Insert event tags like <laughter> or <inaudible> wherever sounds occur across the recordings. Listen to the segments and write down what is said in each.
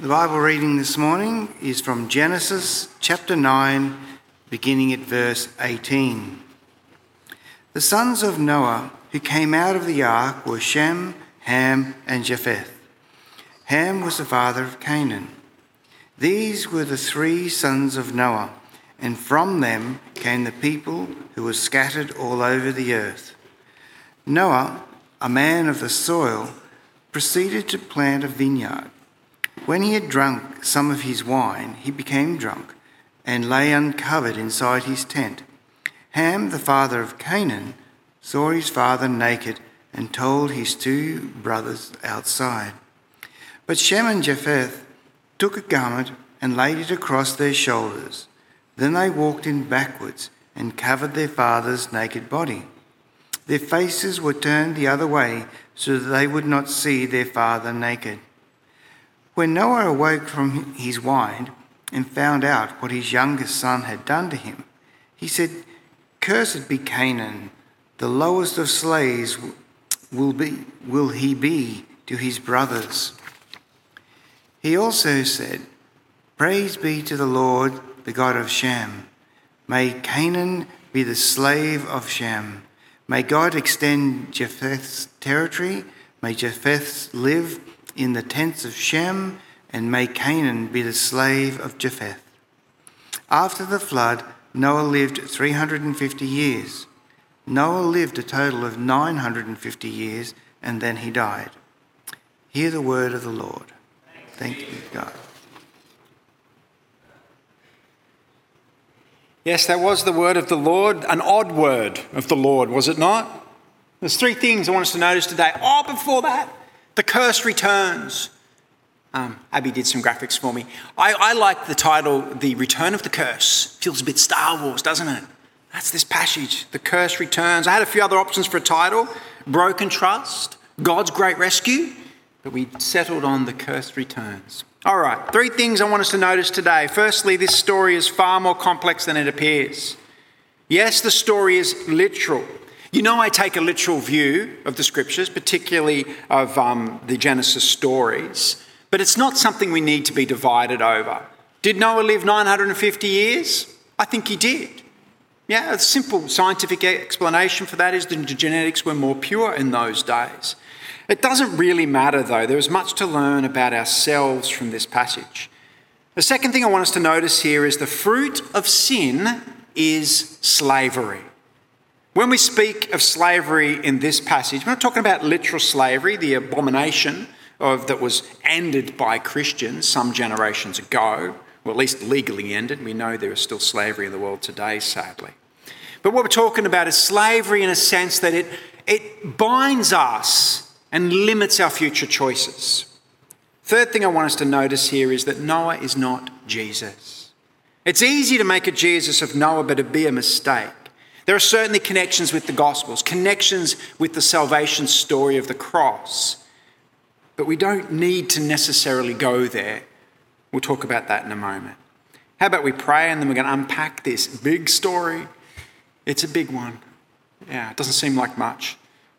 The Bible reading this morning is from Genesis chapter 9, beginning at verse 18. The sons of Noah who came out of the ark were Shem, Ham, and Japheth. Ham was the father of Canaan. These were the three sons of Noah, and from them came the people who were scattered all over the earth. Noah, a man of the soil, proceeded to plant a vineyard. When he had drunk some of his wine, he became drunk and lay uncovered inside his tent. Ham, the father of Canaan, saw his father naked and told his two brothers outside. But Shem and Japheth took a garment and laid it across their shoulders. Then they walked in backwards and covered their father's naked body. Their faces were turned the other way so that they would not see their father naked. When Noah awoke from his wine and found out what his youngest son had done to him, he said, Cursed be Canaan, the lowest of slaves will, be, will he be to his brothers. He also said, Praise be to the Lord, the God of Shem. May Canaan be the slave of Shem. May God extend Japheth's territory. May Japheth live in the tents of Shem, and may Canaan be the slave of Japheth. After the flood, Noah lived 350 years. Noah lived a total of 950 years, and then he died. Hear the word of the Lord. Thank you, God. Yes, that was the word of the Lord, an odd word of the Lord, was it not? There's three things I want us to notice today. Oh, before that, the curse returns. Um, Abby did some graphics for me. I, I like the title, The Return of the Curse. Feels a bit Star Wars, doesn't it? That's this passage. The curse returns. I had a few other options for a title Broken Trust, God's Great Rescue, but we settled on The Curse Returns. All right, three things I want us to notice today. Firstly, this story is far more complex than it appears. Yes, the story is literal. You know, I take a literal view of the scriptures, particularly of um, the Genesis stories, but it's not something we need to be divided over. Did Noah live 950 years? I think he did. Yeah, a simple scientific explanation for that is the genetics were more pure in those days. It doesn't really matter, though. There is much to learn about ourselves from this passage. The second thing I want us to notice here is the fruit of sin is slavery. When we speak of slavery in this passage, we're not talking about literal slavery, the abomination of, that was ended by Christians some generations ago, or at least legally ended. We know there is still slavery in the world today, sadly. But what we're talking about is slavery in a sense that it, it binds us and limits our future choices. Third thing I want us to notice here is that Noah is not Jesus. It's easy to make a Jesus of Noah, but it'd be a mistake. There are certainly connections with the Gospels, connections with the salvation story of the cross. But we don't need to necessarily go there. We'll talk about that in a moment. How about we pray and then we're going to unpack this big story? It's a big one. Yeah, it doesn't seem like much.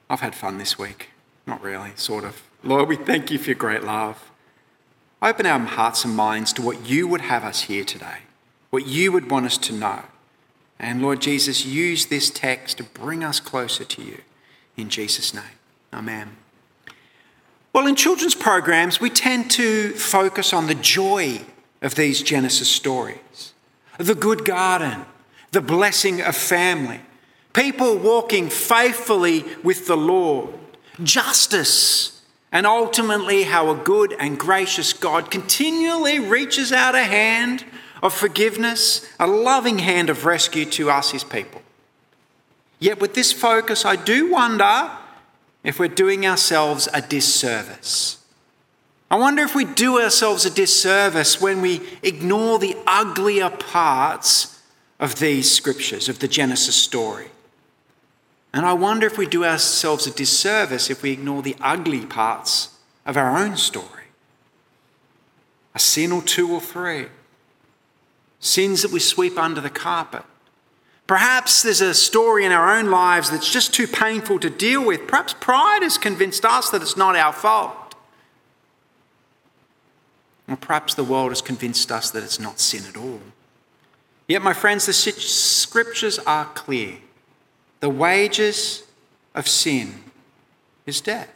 I've had fun this week. Not really, sort of. Lord, we thank you for your great love. Open our hearts and minds to what you would have us hear today, what you would want us to know. And Lord Jesus, use this text to bring us closer to you. In Jesus' name, amen. Well, in children's programs, we tend to focus on the joy of these Genesis stories the good garden, the blessing of family, people walking faithfully with the Lord, justice, and ultimately how a good and gracious God continually reaches out a hand of forgiveness, a loving hand of rescue to us, his people. Yet, with this focus, I do wonder if we're doing ourselves a disservice. I wonder if we do ourselves a disservice when we ignore the uglier parts of these scriptures, of the Genesis story. And I wonder if we do ourselves a disservice if we ignore the ugly parts of our own story. A sin or two or three sins that we sweep under the carpet. Perhaps there's a story in our own lives that's just too painful to deal with. Perhaps pride has convinced us that it's not our fault. Or perhaps the world has convinced us that it's not sin at all. Yet, my friends, the scriptures are clear. The wages of sin is death.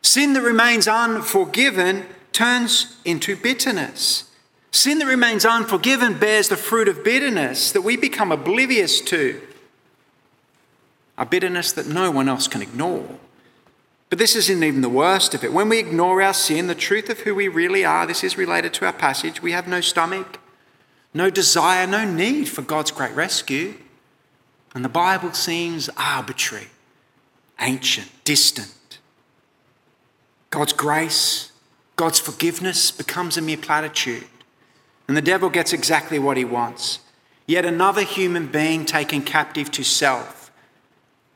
Sin that remains unforgiven turns into bitterness. Sin that remains unforgiven bears the fruit of bitterness that we become oblivious to, a bitterness that no one else can ignore. But this isn't even the worst of it. When we ignore our sin, the truth of who we really are, this is related to our passage, we have no stomach, no desire, no need for God's great rescue. And the Bible seems arbitrary, ancient, distant. God's grace, God's forgiveness becomes a mere platitude. And the devil gets exactly what he wants. Yet another human being taken captive to self,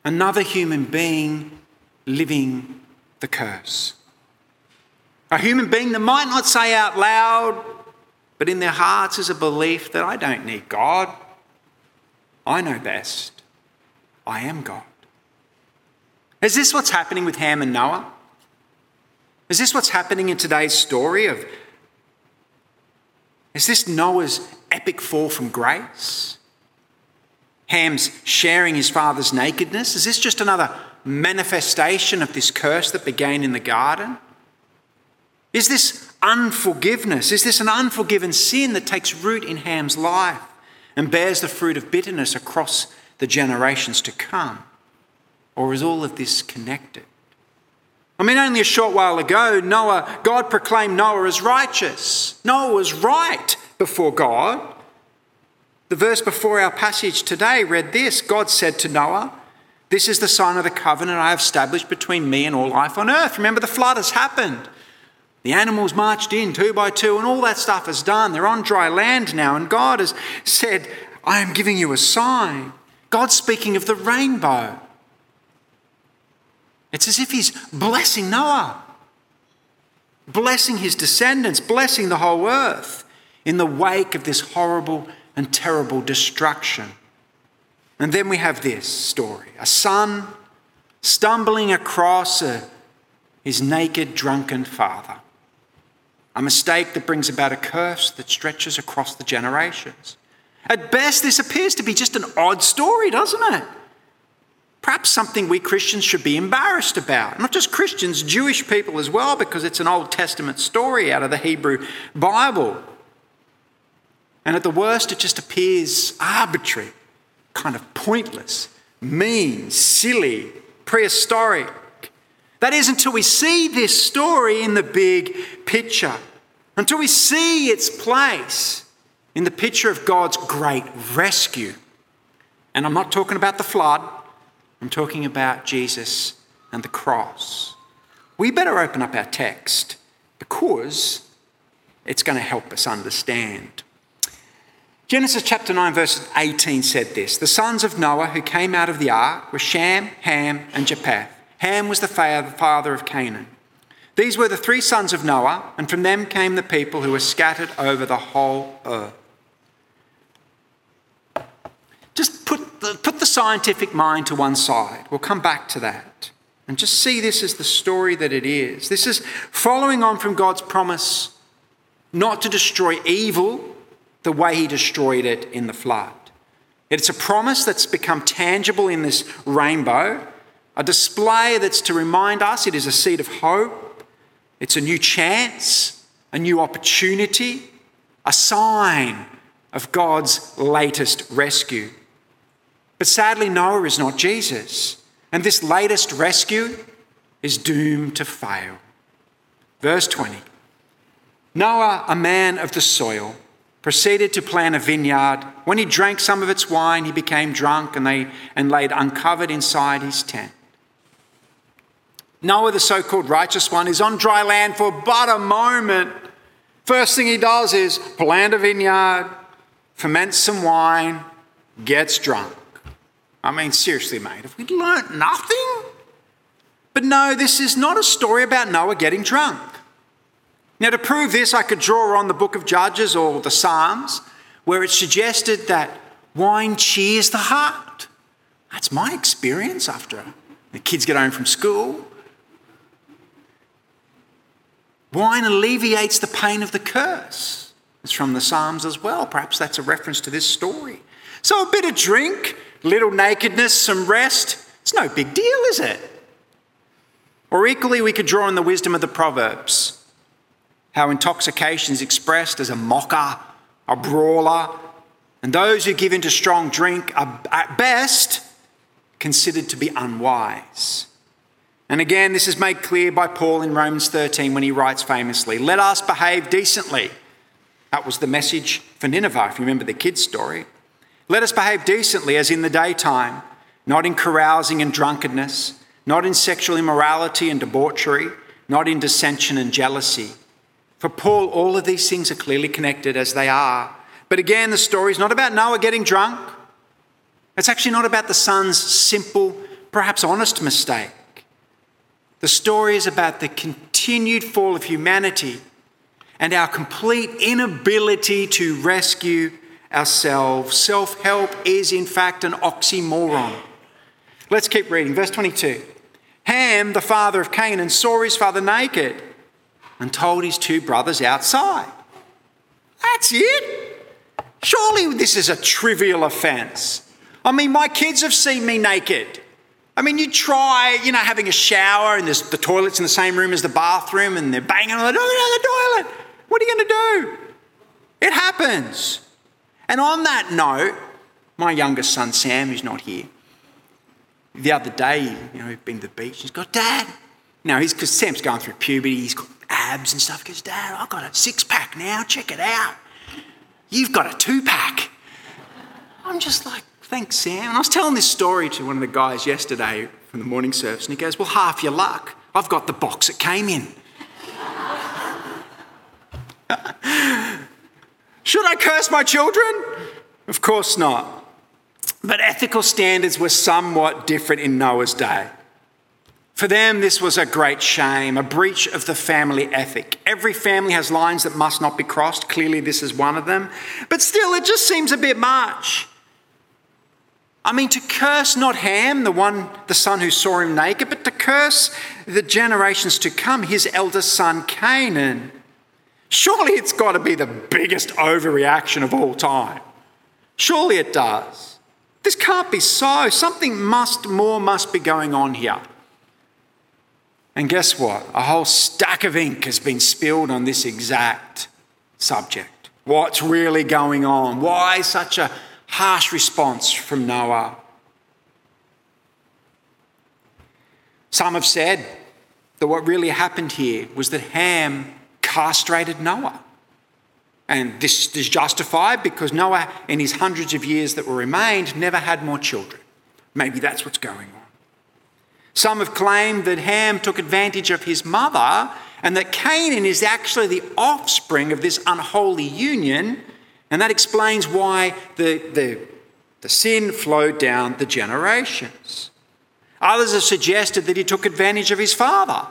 another human being living the curse. A human being that might not say out loud, but in their hearts is a belief that I don't need God. I know best. I am God. Is this what's happening with Ham and Noah? Is this what's happening in today's story of is this Noah's epic fall from grace? Ham's sharing his father's nakedness? Is this just another manifestation of this curse that began in the garden? Is this unforgiveness? Is this an unforgiven sin that takes root in Ham's life and bears the fruit of bitterness across the generations to come? Or is all of this connected? I mean, only a short while ago, Noah, God proclaimed Noah as righteous. Noah was right before God. The verse before our passage today read this God said to Noah, This is the sign of the covenant I have established between me and all life on earth. Remember, the flood has happened. The animals marched in two by two, and all that stuff is done. They're on dry land now, and God has said, I am giving you a sign. God's speaking of the rainbow. It's as if he's blessing Noah, blessing his descendants, blessing the whole earth in the wake of this horrible and terrible destruction. And then we have this story a son stumbling across a, his naked, drunken father. A mistake that brings about a curse that stretches across the generations. At best, this appears to be just an odd story, doesn't it? Perhaps something we Christians should be embarrassed about. Not just Christians, Jewish people as well, because it's an Old Testament story out of the Hebrew Bible. And at the worst, it just appears arbitrary, kind of pointless, mean, silly, prehistoric. That is until we see this story in the big picture, until we see its place in the picture of God's great rescue. And I'm not talking about the flood, I'm talking about Jesus and the cross. We better open up our text because it's going to help us understand. Genesis chapter 9, verse 18 said this The sons of Noah who came out of the ark were Shem, Ham, and Japheth. Ham was the father of Canaan. These were the three sons of Noah, and from them came the people who were scattered over the whole earth. Just put put the scientific mind to one side. We'll come back to that. And just see this as the story that it is. This is following on from God's promise not to destroy evil the way he destroyed it in the flood. It's a promise that's become tangible in this rainbow, a display that's to remind us it is a seed of hope, it's a new chance, a new opportunity, a sign of God's latest rescue. But sadly, Noah is not Jesus. And this latest rescue is doomed to fail. Verse 20 Noah, a man of the soil, proceeded to plant a vineyard. When he drank some of its wine, he became drunk and, they, and laid uncovered inside his tent. Noah, the so called righteous one, is on dry land for but a moment. First thing he does is plant a vineyard, ferments some wine, gets drunk. I mean, seriously, mate, have we learnt nothing? But no, this is not a story about Noah getting drunk. Now, to prove this, I could draw on the book of Judges or the Psalms, where it suggested that wine cheers the heart. That's my experience after the kids get home from school. Wine alleviates the pain of the curse. It's from the Psalms as well. Perhaps that's a reference to this story. So a bit of drink, little nakedness, some rest. It's no big deal, is it? Or equally, we could draw on the wisdom of the Proverbs. How intoxication is expressed as a mocker, a brawler, and those who give in to strong drink are at best considered to be unwise. And again, this is made clear by Paul in Romans 13 when he writes famously, Let us behave decently. That was the message for Nineveh, if you remember the kid's story. Let us behave decently as in the daytime, not in carousing and drunkenness, not in sexual immorality and debauchery, not in dissension and jealousy. For Paul, all of these things are clearly connected as they are. But again, the story is not about Noah getting drunk. It's actually not about the son's simple, perhaps honest mistake. The story is about the continued fall of humanity and our complete inability to rescue ourselves. Self help is, in fact, an oxymoron. Let's keep reading. Verse 22 Ham, the father of Canaan, saw his father naked and told his two brothers outside. That's it. Surely this is a trivial offense. I mean, my kids have seen me naked. I mean, you try, you know, having a shower and there's the toilet's in the same room as the bathroom and they're banging on the door, the toilet. What are you going to do? It happens. And on that note, my youngest son Sam, who's not here, the other day, you know, we've been to the beach. He's got, Dad. Now, he's because Sam's going through puberty. He's got abs and stuff. He goes, Dad, I've got a six pack now. Check it out. You've got a two pack. I'm just like, thanks, Sam. And I was telling this story to one of the guys yesterday from the morning service, and he goes, Well, half your luck. I've got the box it came in. My children? Of course not. But ethical standards were somewhat different in Noah's day. For them, this was a great shame, a breach of the family ethic. Every family has lines that must not be crossed. Clearly, this is one of them. But still, it just seems a bit much. I mean, to curse not Ham, the one, the son who saw him naked, but to curse the generations to come, his eldest son Canaan. Surely it's got to be the biggest overreaction of all time. Surely it does. This can't be so. Something must, more must be going on here. And guess what? A whole stack of ink has been spilled on this exact subject. What's really going on? Why such a harsh response from Noah? Some have said that what really happened here was that Ham castrated Noah. And this is justified because Noah, in his hundreds of years that were remained, never had more children. Maybe that's what's going on. Some have claimed that Ham took advantage of his mother and that Canaan is actually the offspring of this unholy union, and that explains why the, the, the sin flowed down the generations. Others have suggested that he took advantage of his father.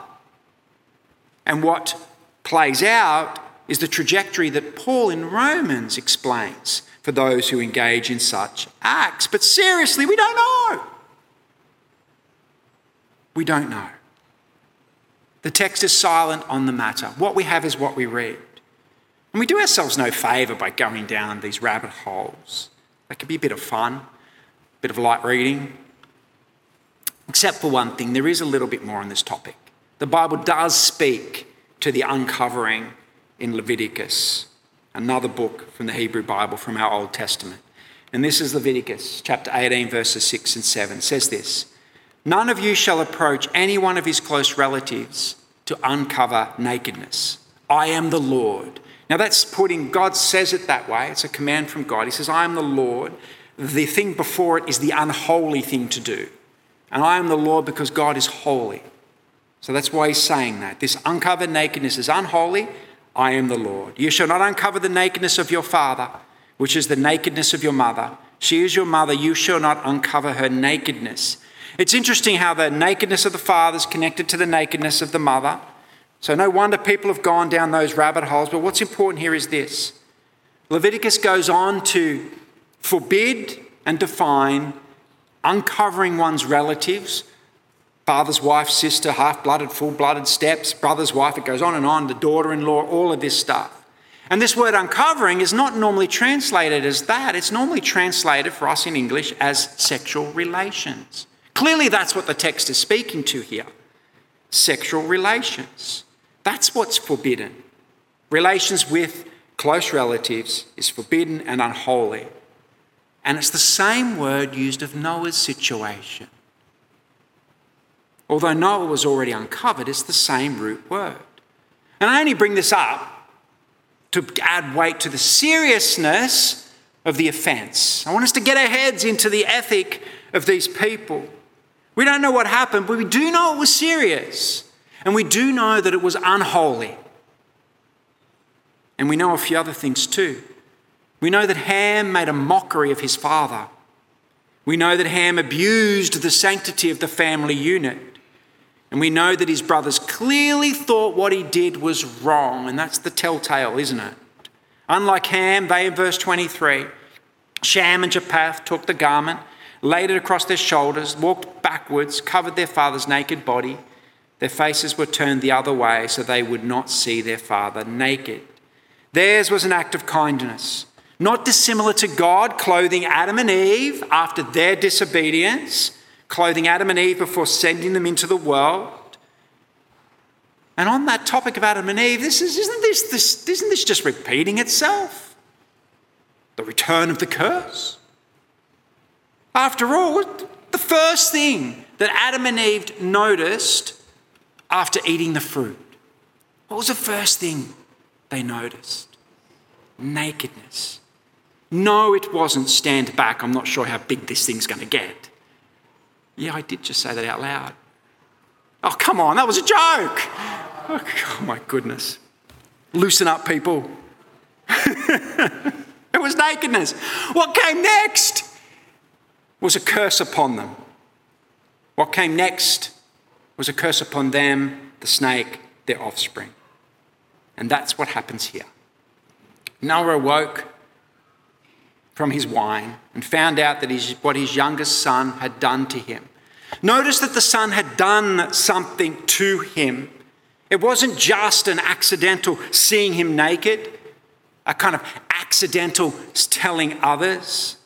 And what plays out is the trajectory that Paul in Romans explains for those who engage in such acts. But seriously, we don't know. We don't know. The text is silent on the matter. What we have is what we read. And we do ourselves no favour by going down these rabbit holes. That could be a bit of fun, a bit of light reading. Except for one thing, there is a little bit more on this topic. The Bible does speak to the uncovering in Leviticus, another book from the Hebrew Bible from our Old Testament. And this is Leviticus chapter 18, verses 6 and 7. It says this None of you shall approach any one of his close relatives to uncover nakedness. I am the Lord. Now that's putting, God says it that way. It's a command from God. He says, I am the Lord. The thing before it is the unholy thing to do. And I am the Lord because God is holy. So that's why he's saying that. This uncovered nakedness is unholy. I am the Lord. You shall not uncover the nakedness of your father, which is the nakedness of your mother. She is your mother. You shall not uncover her nakedness. It's interesting how the nakedness of the father is connected to the nakedness of the mother. So, no wonder people have gone down those rabbit holes. But what's important here is this Leviticus goes on to forbid and define uncovering one's relatives Father's wife, sister, half blooded, full blooded, steps, brother's wife, it goes on and on, the daughter in law, all of this stuff. And this word uncovering is not normally translated as that. It's normally translated for us in English as sexual relations. Clearly, that's what the text is speaking to here sexual relations. That's what's forbidden. Relations with close relatives is forbidden and unholy. And it's the same word used of Noah's situation. Although Noah was already uncovered, it's the same root word. And I only bring this up to add weight to the seriousness of the offense. I want us to get our heads into the ethic of these people. We don't know what happened, but we do know it was serious. And we do know that it was unholy. And we know a few other things too. We know that Ham made a mockery of his father. We know that Ham abused the sanctity of the family unit. And we know that his brothers clearly thought what he did was wrong. And that's the telltale, isn't it? Unlike Ham, they in verse 23, Shem and Japheth took the garment, laid it across their shoulders, walked backwards, covered their father's naked body. Their faces were turned the other way so they would not see their father naked. Theirs was an act of kindness, not dissimilar to God clothing Adam and Eve after their disobedience, clothing Adam and Eve before sending them into the world. And on that topic of Adam and Eve, this is, isn't, this, this, isn't this just repeating itself? The return of the curse. After all, the first thing that Adam and Eve noticed after eating the fruit, what was the first thing they noticed? Nakedness. No, it wasn't stand back. I'm not sure how big this thing's going to get. Yeah, I did just say that out loud. Oh, come on, that was a joke. Oh, oh my goodness. Loosen up, people. <laughs> it was nakedness. What came next was a curse upon them. What came next was a curse upon them, the snake, their offspring. And that's what happens here. Noah awoke from his wine and found out that his, what his youngest son had done to him. Notice that the son had done something to him. It wasn't just an accidental seeing him naked, a kind of accidental telling others.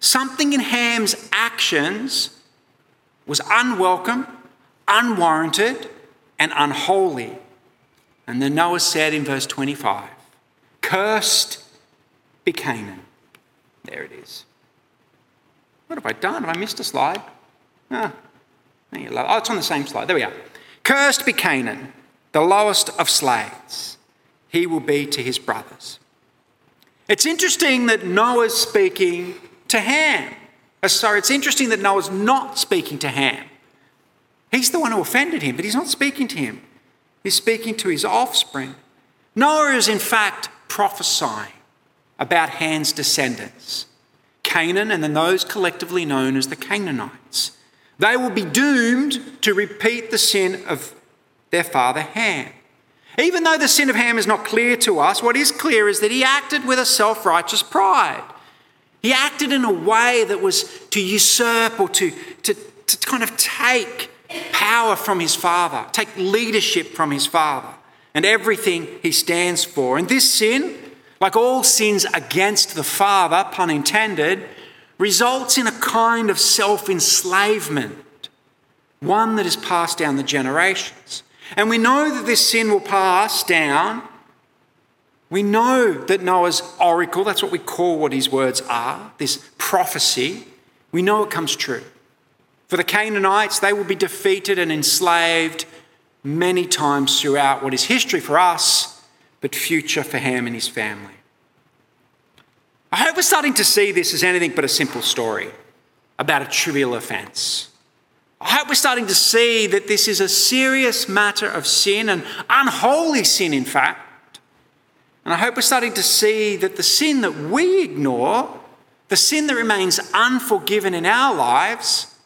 Something in Ham's actions was unwelcome, unwarranted, and unholy. And then Noah said in verse 25, Cursed be Canaan. There it is. What have I done? Have I missed a slide? Ah, oh, it's on the same slide. There we are. Cursed be Canaan, the lowest of slaves. He will be to his brothers. It's interesting that Noah's speaking to Ham. Uh, sorry, it's interesting that Noah's not speaking to Ham. He's the one who offended him, but he's not speaking to him. He's speaking to his offspring. Noah is, in fact, prophesying about Ham's descendants, Canaan, and then those collectively known as the Canaanites. They will be doomed to repeat the sin of their father Ham. Even though the sin of Ham is not clear to us, what is clear is that he acted with a self righteous pride. He acted in a way that was to usurp or to, to, to kind of take power from his father, take leadership from his father and everything he stands for. And this sin, like all sins against the father, pun intended, results in a kind of self enslavement, one that is passed down the generations. And we know that this sin will pass down we know that Noah's oracle, that's what we call what his words are, this prophecy, we know it comes true. For the Canaanites, they will be defeated and enslaved many times throughout what is history for us, but future for Ham and his family. I hope we're starting to see this as anything but a simple story about a trivial offence. I hope we're starting to see that this is a serious matter of sin, an unholy sin, in fact, and I hope we're starting to see that the sin that we ignore, the sin that remains unforgiven in our lives,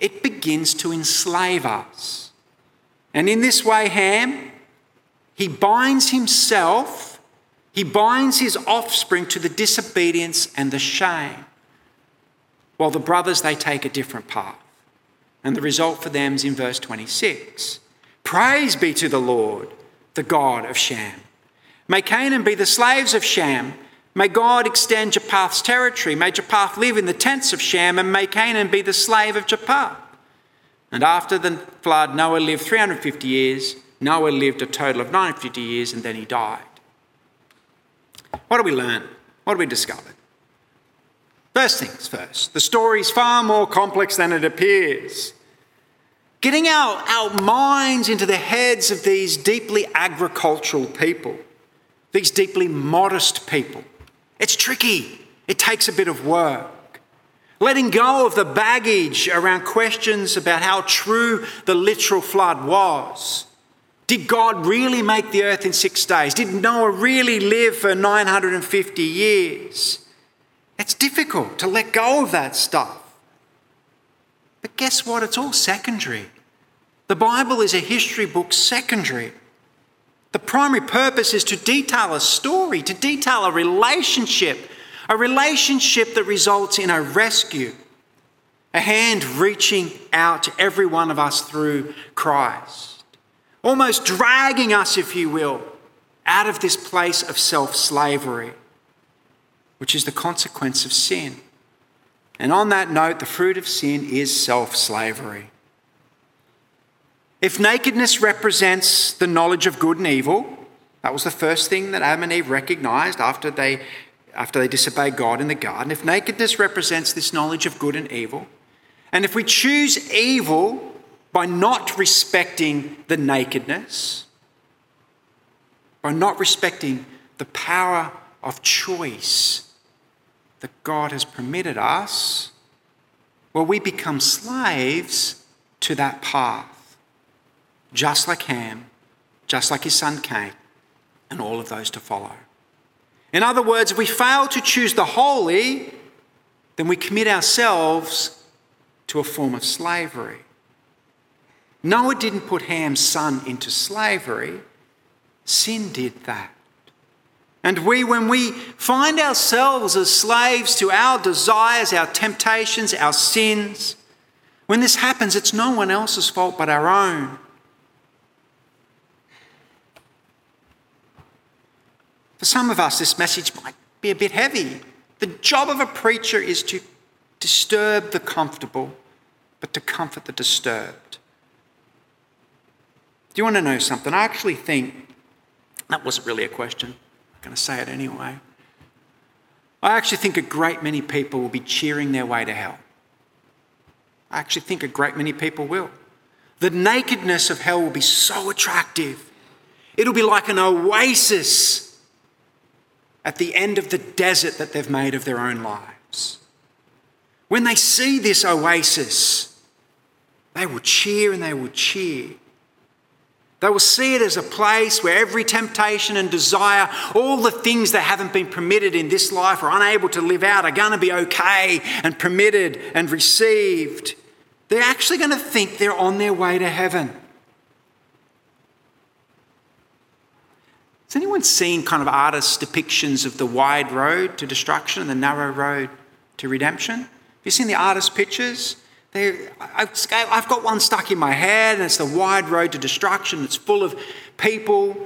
it begins to enslave us. And in this way, Ham, he binds himself, he binds his offspring to the disobedience and the shame, while the brothers, they take a different path. And the result for them is in verse 26. Praise be to the Lord, the God of Shem. May Canaan be the slaves of Shem. May God extend Japheth's territory. May Japheth live in the tents of Shem, and may Canaan be the slave of Japheth. And after the flood, Noah lived 350 years. Noah lived a total of 950 years, and then he died. What do we learn? What do we discover? First things first, the story is far more complex than it appears. Getting our, our minds into the heads of these deeply agricultural people, these deeply modest people, it's tricky. It takes a bit of work. Letting go of the baggage around questions about how true the literal flood was. Did God really make the earth in six days? Did Noah really live for 950 years? It's difficult to let go of that stuff. But guess what? It's all secondary. The Bible is a history book secondary. The primary purpose is to detail a story, to detail a relationship, a relationship that results in a rescue, a hand reaching out to every one of us through Christ, almost dragging us, if you will, out of this place of self slavery, which is the consequence of sin. And on that note, the fruit of sin is self slavery. If nakedness represents the knowledge of good and evil, that was the first thing that Adam and Eve recognized after they, after they disobeyed God in the garden. If nakedness represents this knowledge of good and evil, and if we choose evil by not respecting the nakedness, by not respecting the power of choice that God has permitted us, well, we become slaves to that path just like Ham, just like his son Cain, and all of those to follow. In other words, if we fail to choose the holy, then we commit ourselves to a form of slavery. Noah didn't put Ham's son into slavery, sin did that. And we, when we find ourselves as slaves to our desires, our temptations, our sins, when this happens, it's no one else's fault but our own. For some of us, this message might be a bit heavy. The job of a preacher is to disturb the comfortable, but to comfort the disturbed. Do you want to know something? I actually think that wasn't really a question. I'm going to say it anyway. I actually think a great many people will be cheering their way to hell. I actually think a great many people will. The nakedness of hell will be so attractive. It'll be like an oasis at the end of the desert that they've made of their own lives. When they see this oasis, they will cheer and they will cheer. They will see it as a place where every temptation and desire, all the things that haven't been permitted in this life or unable to live out, are going to be okay and permitted and received. They're actually going to think they're on their way to heaven. Has anyone seen kind of artists' depictions of the wide road to destruction and the narrow road to redemption? Have you seen the artist pictures? I've got one stuck in my head, and it's the wide road to destruction. It's full of people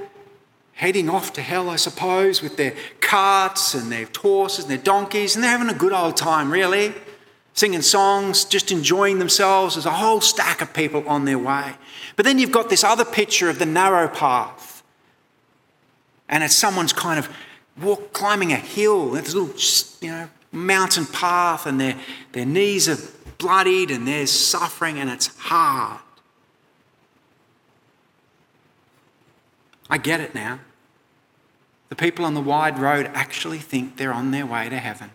heading off to hell, I suppose, with their carts and their horses and their donkeys, and they're having a good old time, really. Singing songs, just enjoying themselves. There's a whole stack of people on their way. But then you've got this other picture of the narrow path and it's someone's kind of walk, climbing a hill, a little, you know, mountain path, and their, their knees are bloodied and there's suffering, and it's hard. I get it now. The people on the wide road actually think they're on their way to heaven.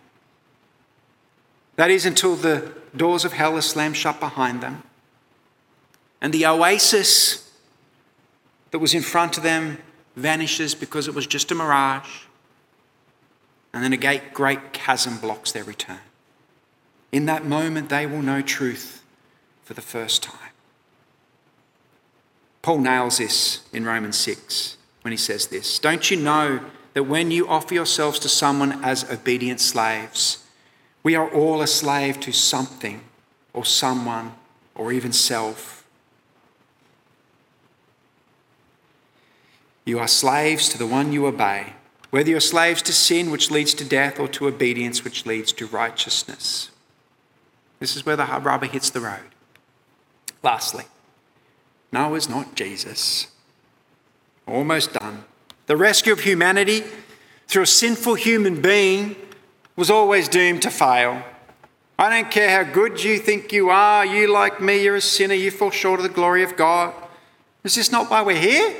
That is until the doors of hell are slammed shut behind them. And the oasis that was in front of them vanishes because it was just a mirage. And then a great chasm blocks their return. In that moment, they will know truth for the first time. Paul nails this in Romans 6 when he says this Don't you know that when you offer yourselves to someone as obedient slaves, we are all a slave to something or someone or even self. You are slaves to the one you obey, whether you're slaves to sin, which leads to death, or to obedience, which leads to righteousness. This is where the rubber hits the road. Lastly, Noah's not Jesus. Almost done. The rescue of humanity through a sinful human being was always doomed to fail. I don't care how good you think you are, you, like me, you're a sinner, you fall short of the glory of God. Is this not why we're here?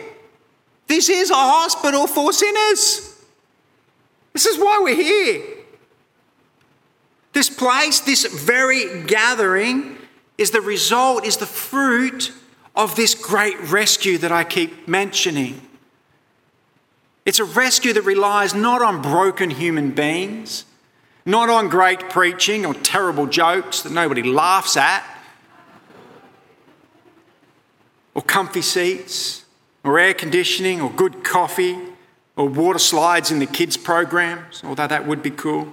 This is a hospital for sinners. This is why we're here. This place, this very gathering, is the result, is the fruit of this great rescue that I keep mentioning. It's a rescue that relies not on broken human beings, not on great preaching or terrible jokes that nobody laughs at, or comfy seats, or air conditioning, or good coffee, or water slides in the kids' programs, although that would be cool.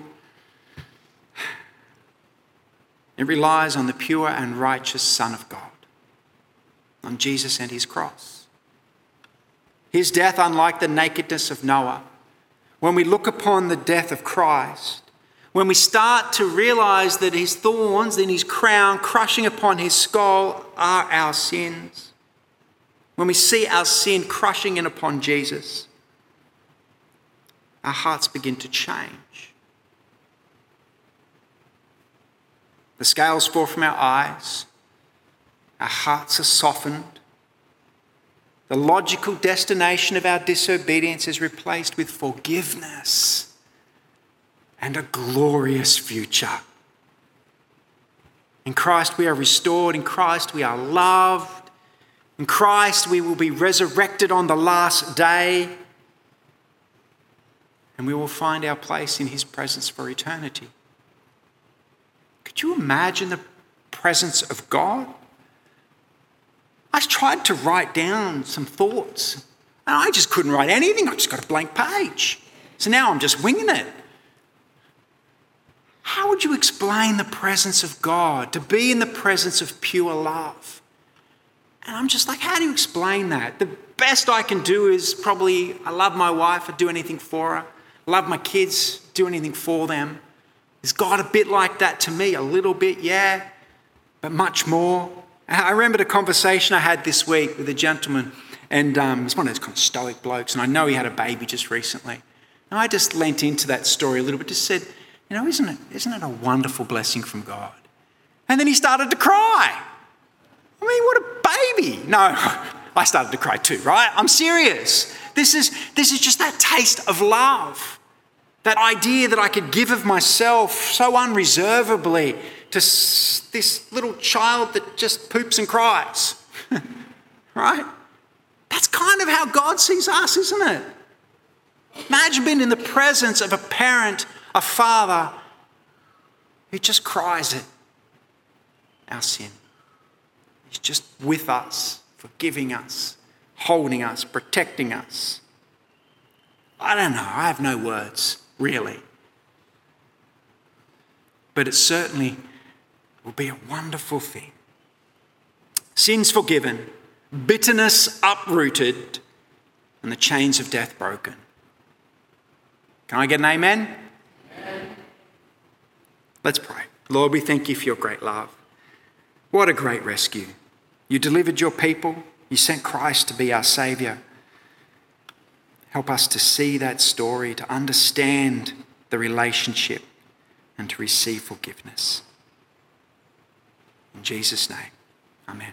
It relies on the pure and righteous Son of God, on Jesus and his cross. His death, unlike the nakedness of Noah, when we look upon the death of Christ, when we start to realize that his thorns and his crown crushing upon his skull are our sins, when we see our sin crushing in upon Jesus, our hearts begin to change. The scales fall from our eyes, our hearts are softened. The logical destination of our disobedience is replaced with forgiveness and a glorious future. In Christ, we are restored. In Christ, we are loved. In Christ, we will be resurrected on the last day. And we will find our place in His presence for eternity. Could you imagine the presence of God? I tried to write down some thoughts, and I just couldn't write anything. I just got a blank page. So now I'm just winging it. How would you explain the presence of God, to be in the presence of pure love? And I'm just like, how do you explain that? The best I can do is probably I love my wife, I do anything for her. Love my kids, do anything for them. Is God a bit like that to me? A little bit, yeah, but much more. I remember a conversation I had this week with a gentleman, and um, he's one of those kind of stoic blokes, and I know he had a baby just recently. And I just lent into that story a little bit, just said, you know, isn't it, isn't it a wonderful blessing from God? And then he started to cry. I mean, what a baby. No, <laughs> I started to cry too, right? I'm serious. This is, this is just that taste of love. That idea that I could give of myself so unreservedly to this little child that just poops and cries. <laughs> right? That's kind of how God sees us, isn't it? Imagine being in the presence of a parent, a father, who just cries at our sin. He's just with us, forgiving us, holding us, protecting us. I don't know, I have no words really. But it certainly will be a wonderful thing. Sins forgiven, bitterness uprooted, and the chains of death broken. Can I get an amen? amen? Let's pray. Lord, we thank you for your great love. What a great rescue. You delivered your people, you sent Christ to be our Saviour. Help us to see that story, to understand the relationship, and to receive forgiveness. In Jesus' name, amen.